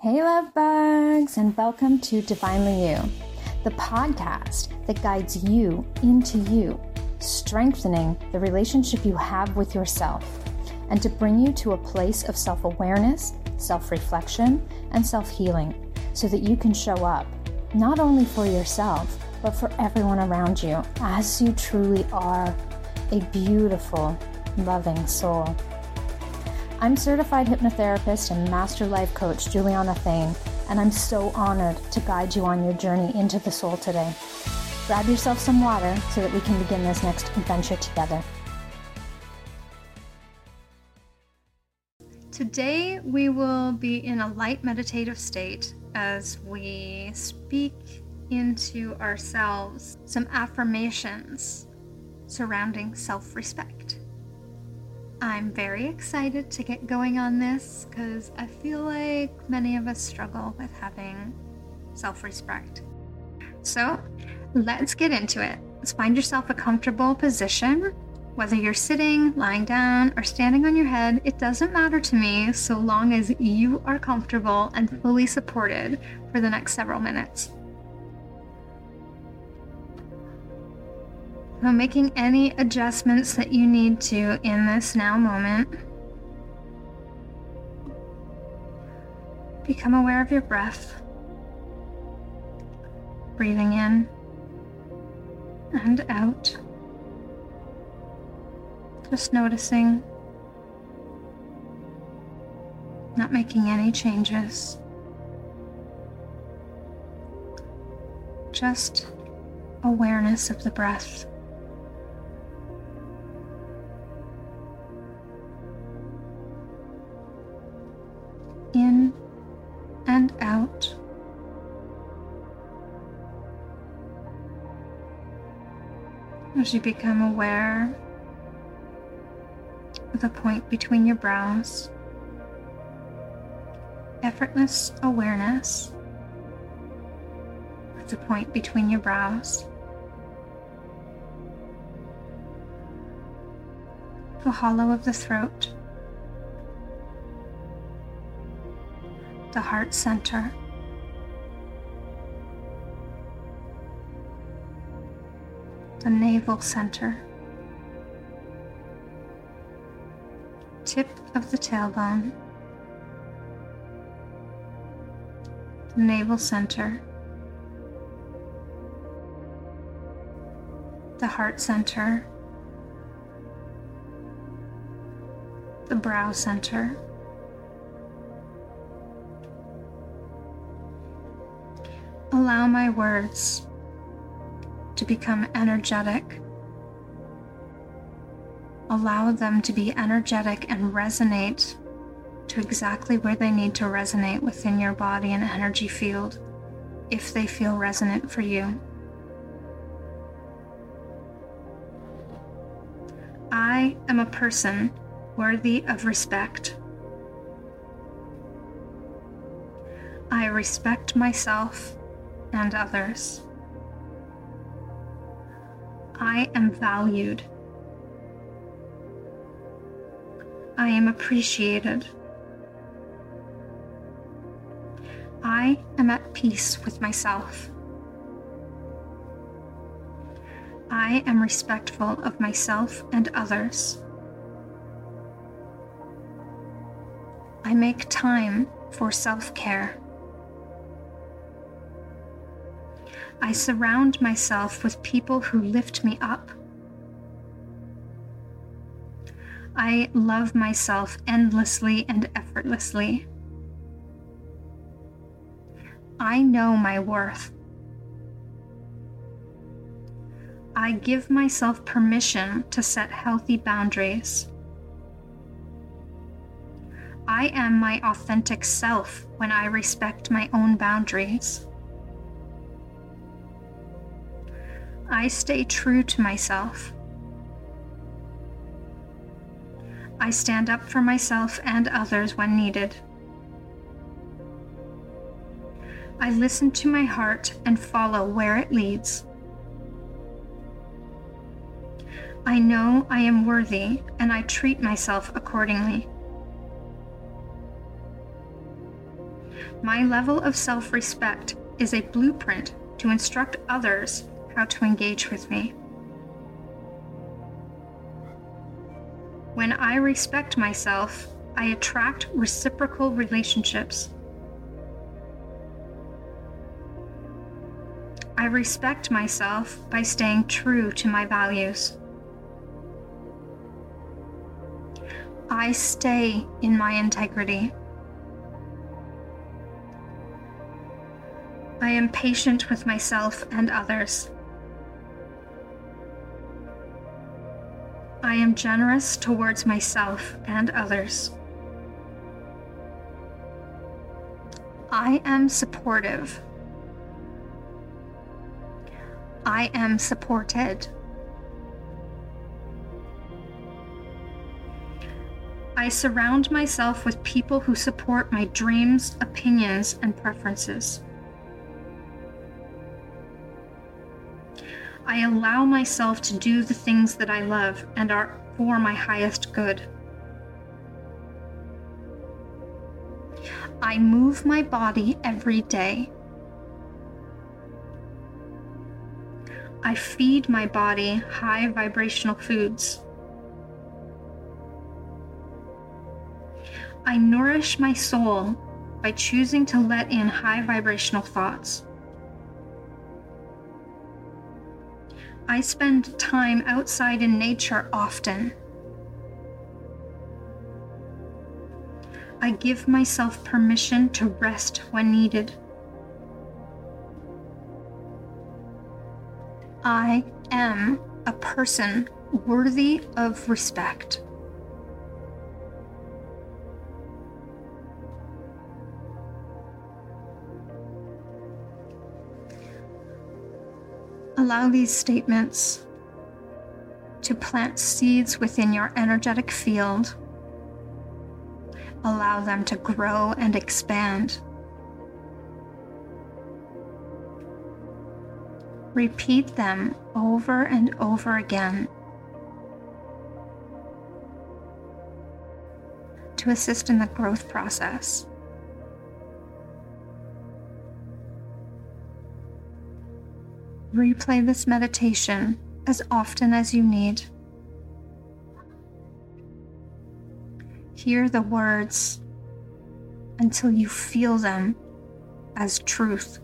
Hey, love bugs, and welcome to Divinely You, the podcast that guides you into you, strengthening the relationship you have with yourself, and to bring you to a place of self awareness, self reflection, and self healing so that you can show up not only for yourself, but for everyone around you as you truly are a beautiful, loving soul. I'm certified hypnotherapist and master life coach Juliana Theine, and I'm so honored to guide you on your journey into the soul today. Grab yourself some water so that we can begin this next adventure together. Today, we will be in a light meditative state as we speak into ourselves some affirmations surrounding self respect. I'm very excited to get going on this because I feel like many of us struggle with having self respect. So let's get into it. Let's find yourself a comfortable position. Whether you're sitting, lying down, or standing on your head, it doesn't matter to me so long as you are comfortable and fully supported for the next several minutes. So, making any adjustments that you need to in this now moment. Become aware of your breath. Breathing in and out. Just noticing, not making any changes. Just awareness of the breath. As you become aware of the point between your brows, effortless awareness of the point between your brows. The hollow of the throat. the heart center. The navel center. Tip of the tailbone. The navel center. The heart center. The brow center. allow my words to become energetic. Allow them to be energetic and resonate to exactly where they need to resonate within your body and energy field if they feel resonant for you. I am a person worthy of respect. I respect myself and others. I am valued. I am appreciated. I am at peace with myself. I am respectful of myself and others. I make time for self care. I surround myself with people who lift me up. I love myself endlessly and effortlessly. I know my worth. I give myself permission to set healthy boundaries. I am my authentic self when I respect my own boundaries. I stay true to myself. I stand up for myself and others when needed. I listen to my heart and follow where it leads. I know I am worthy and I treat myself accordingly. My level of self respect is a blueprint to instruct others how to engage with me. When I respect myself, I attract reciprocal relationships. I respect myself by staying true to my values. I stay in my integrity. I am patient with myself and others. I am generous towards myself and others. I am supportive. I am supported. I surround myself with people who support my dreams, opinions, and preferences. I allow myself to do the things that I love and are for my highest good. I move my body every day. I feed my body high vibrational foods. I nourish my soul by choosing to let in high vibrational thoughts. I spend time outside in nature often. I give myself permission to rest when needed. I am a person worthy of respect. Allow these statements to plant seeds within your energetic field. Allow them to grow and expand. Repeat them over and over again to assist in the growth process. Replay this meditation as often as you need. Hear the words until you feel them as truth.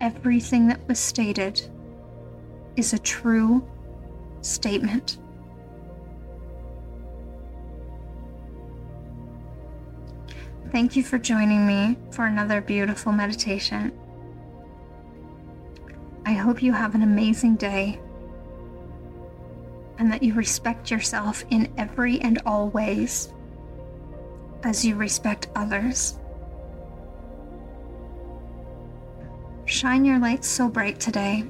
Everything that was stated is a true statement. Thank you for joining me for another beautiful meditation. I hope you have an amazing day and that you respect yourself in every and all ways as you respect others. Shine your light so bright today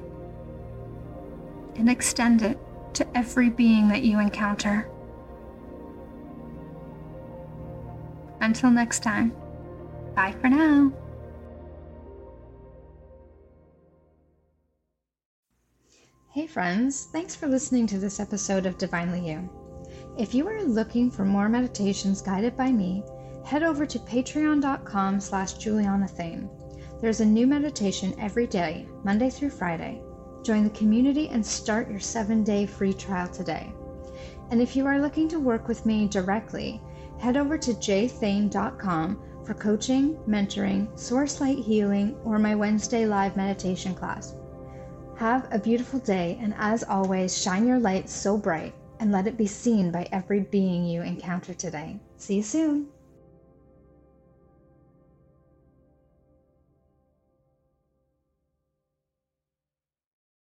and extend it to every being that you encounter. Until next time, bye for now. Hey, friends, thanks for listening to this episode of Divinely You. If you are looking for more meditations guided by me, head over to patreon.com slash julianatheine. There's a new meditation every day, Monday through Friday. Join the community and start your seven day free trial today. And if you are looking to work with me directly, head over to jtheine.com for coaching, mentoring, source light healing, or my Wednesday live meditation class. Have a beautiful day, and as always, shine your light so bright and let it be seen by every being you encounter today. See you soon.